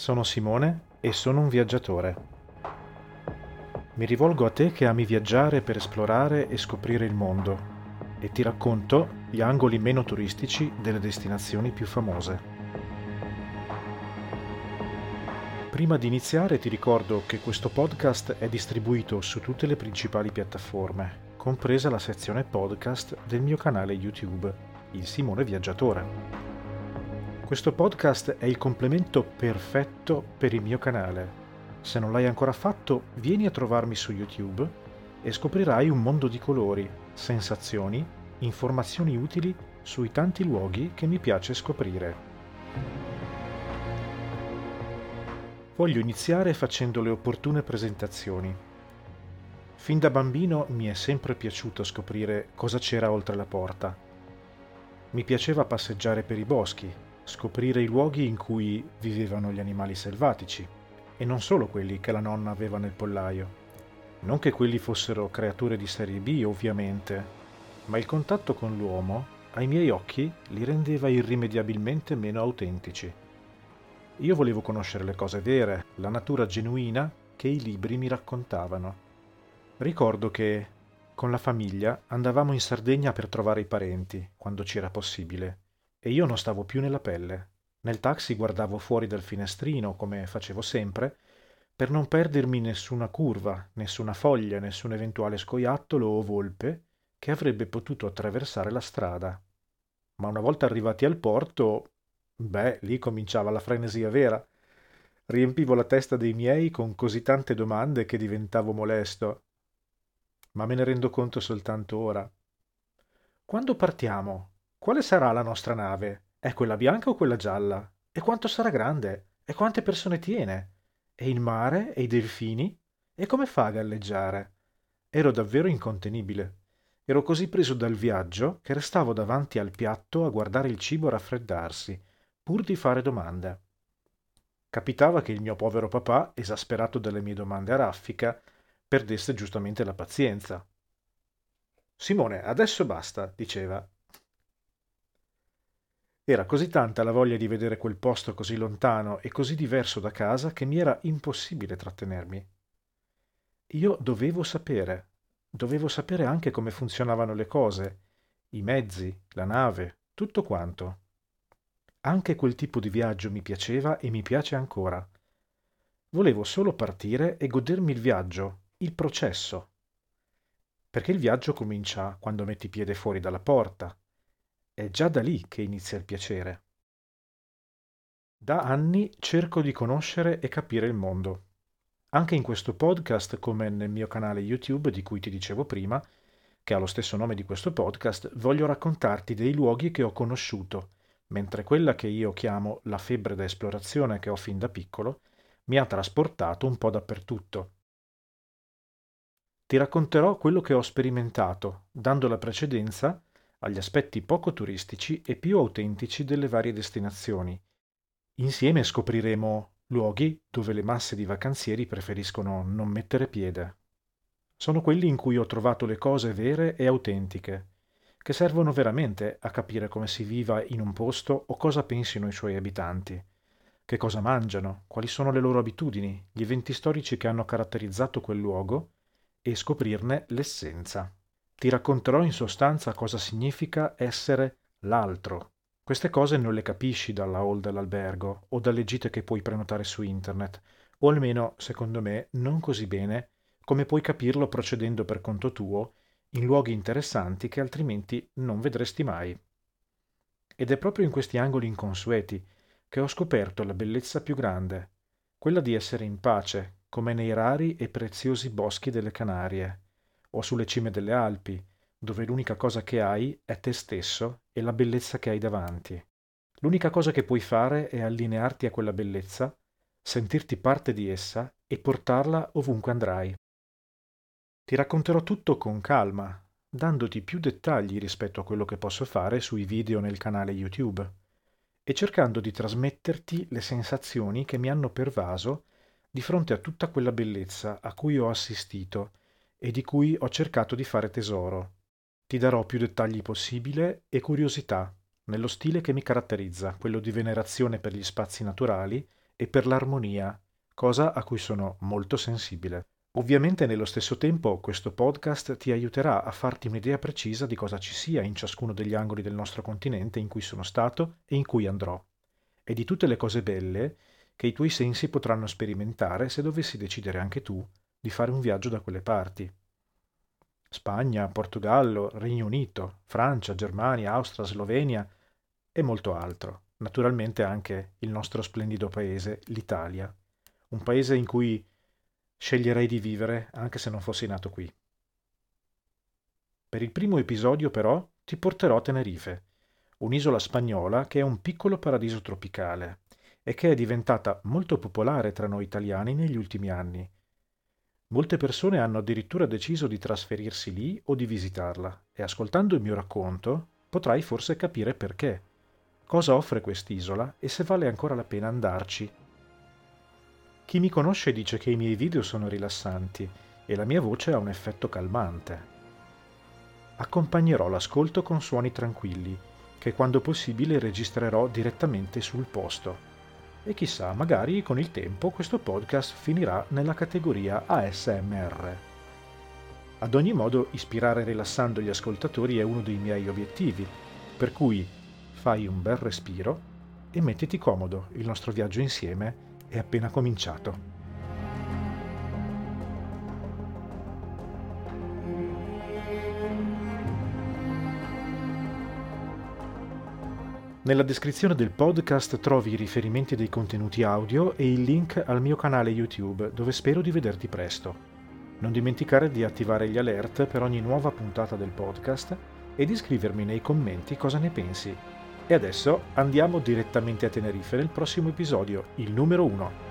Sono Simone e sono un viaggiatore. Mi rivolgo a te che ami viaggiare per esplorare e scoprire il mondo e ti racconto gli angoli meno turistici delle destinazioni più famose. Prima di iniziare ti ricordo che questo podcast è distribuito su tutte le principali piattaforme, compresa la sezione podcast del mio canale YouTube, il Simone Viaggiatore. Questo podcast è il complemento perfetto per il mio canale. Se non l'hai ancora fatto, vieni a trovarmi su YouTube e scoprirai un mondo di colori, sensazioni, informazioni utili sui tanti luoghi che mi piace scoprire. Voglio iniziare facendo le opportune presentazioni. Fin da bambino mi è sempre piaciuto scoprire cosa c'era oltre la porta. Mi piaceva passeggiare per i boschi, scoprire i luoghi in cui vivevano gli animali selvatici, e non solo quelli che la nonna aveva nel pollaio. Non che quelli fossero creature di serie B, ovviamente, ma il contatto con l'uomo, ai miei occhi, li rendeva irrimediabilmente meno autentici. Io volevo conoscere le cose vere, la natura genuina che i libri mi raccontavano. Ricordo che, con la famiglia, andavamo in Sardegna per trovare i parenti, quando c'era possibile, e io non stavo più nella pelle. Nel taxi guardavo fuori dal finestrino, come facevo sempre, per non perdermi nessuna curva, nessuna foglia, nessun eventuale scoiattolo o volpe che avrebbe potuto attraversare la strada. Ma una volta arrivati al porto, beh, lì cominciava la frenesia vera. Riempivo la testa dei miei con così tante domande che diventavo molesto. Ma me ne rendo conto soltanto ora. Quando partiamo? Quale sarà la nostra nave? È quella bianca o quella gialla? E quanto sarà grande? E quante persone tiene? E il mare? E i delfini? E come fa a galleggiare? Ero davvero incontenibile. Ero così preso dal viaggio che restavo davanti al piatto a guardare il cibo raffreddarsi, pur di fare domande. Capitava che il mio povero papà, esasperato dalle mie domande a raffica, perdesse giustamente la pazienza. Simone, adesso basta, diceva, era così tanta la voglia di vedere quel posto così lontano e così diverso da casa che mi era impossibile trattenermi. Io dovevo sapere, dovevo sapere anche come funzionavano le cose, i mezzi, la nave, tutto quanto. Anche quel tipo di viaggio mi piaceva e mi piace ancora. Volevo solo partire e godermi il viaggio, il processo. Perché il viaggio comincia quando metti piede fuori dalla porta, è già da lì che inizia il piacere. Da anni cerco di conoscere e capire il mondo. Anche in questo podcast, come nel mio canale YouTube di cui ti dicevo prima, che ha lo stesso nome di questo podcast, voglio raccontarti dei luoghi che ho conosciuto, mentre quella che io chiamo la febbre da esplorazione che ho fin da piccolo mi ha trasportato un po' dappertutto. Ti racconterò quello che ho sperimentato, dando la precedenza agli aspetti poco turistici e più autentici delle varie destinazioni. Insieme scopriremo luoghi dove le masse di vacanzieri preferiscono non mettere piede. Sono quelli in cui ho trovato le cose vere e autentiche, che servono veramente a capire come si viva in un posto o cosa pensino i suoi abitanti, che cosa mangiano, quali sono le loro abitudini, gli eventi storici che hanno caratterizzato quel luogo e scoprirne l'essenza. Ti racconterò in sostanza cosa significa essere l'altro. Queste cose non le capisci dalla hall dell'albergo o dalle gite che puoi prenotare su internet, o almeno, secondo me, non così bene come puoi capirlo procedendo per conto tuo in luoghi interessanti che altrimenti non vedresti mai. Ed è proprio in questi angoli inconsueti che ho scoperto la bellezza più grande, quella di essere in pace, come nei rari e preziosi boschi delle Canarie, o sulle cime delle Alpi, dove l'unica cosa che hai è te stesso e la bellezza che hai davanti. L'unica cosa che puoi fare è allinearti a quella bellezza, sentirti parte di essa e portarla ovunque andrai. Ti racconterò tutto con calma, dandoti più dettagli rispetto a quello che posso fare sui video nel canale YouTube e cercando di trasmetterti le sensazioni che mi hanno pervaso di fronte a tutta quella bellezza a cui ho assistito e di cui ho cercato di fare tesoro. Ti darò più dettagli possibile e curiosità, nello stile che mi caratterizza, quello di venerazione per gli spazi naturali e per l'armonia, cosa a cui sono molto sensibile. Ovviamente nello stesso tempo questo podcast ti aiuterà a farti un'idea precisa di cosa ci sia in ciascuno degli angoli del nostro continente in cui sono stato e in cui andrò, e di tutte le cose belle che i tuoi sensi potranno sperimentare se dovessi decidere anche tu di fare un viaggio da quelle parti. Spagna, Portogallo, Regno Unito, Francia, Germania, Austria, Slovenia e molto altro. Naturalmente anche il nostro splendido paese, l'Italia, un paese in cui Sceglierei di vivere anche se non fossi nato qui. Per il primo episodio però ti porterò a Tenerife, un'isola spagnola che è un piccolo paradiso tropicale e che è diventata molto popolare tra noi italiani negli ultimi anni. Molte persone hanno addirittura deciso di trasferirsi lì o di visitarla e ascoltando il mio racconto potrai forse capire perché, cosa offre quest'isola e se vale ancora la pena andarci chi mi conosce dice che i miei video sono rilassanti e la mia voce ha un effetto calmante. Accompagnerò l'ascolto con suoni tranquilli, che quando possibile registrerò direttamente sul posto. E chissà, magari con il tempo questo podcast finirà nella categoria ASMR. Ad ogni modo, ispirare rilassando gli ascoltatori è uno dei miei obiettivi, per cui fai un bel respiro e mettiti comodo, il nostro viaggio insieme è appena cominciato. Nella descrizione del podcast trovi i riferimenti dei contenuti audio e il link al mio canale YouTube dove spero di vederti presto. Non dimenticare di attivare gli alert per ogni nuova puntata del podcast e di scrivermi nei commenti cosa ne pensi e adesso andiamo direttamente a Tenerife nel prossimo episodio, il numero 1.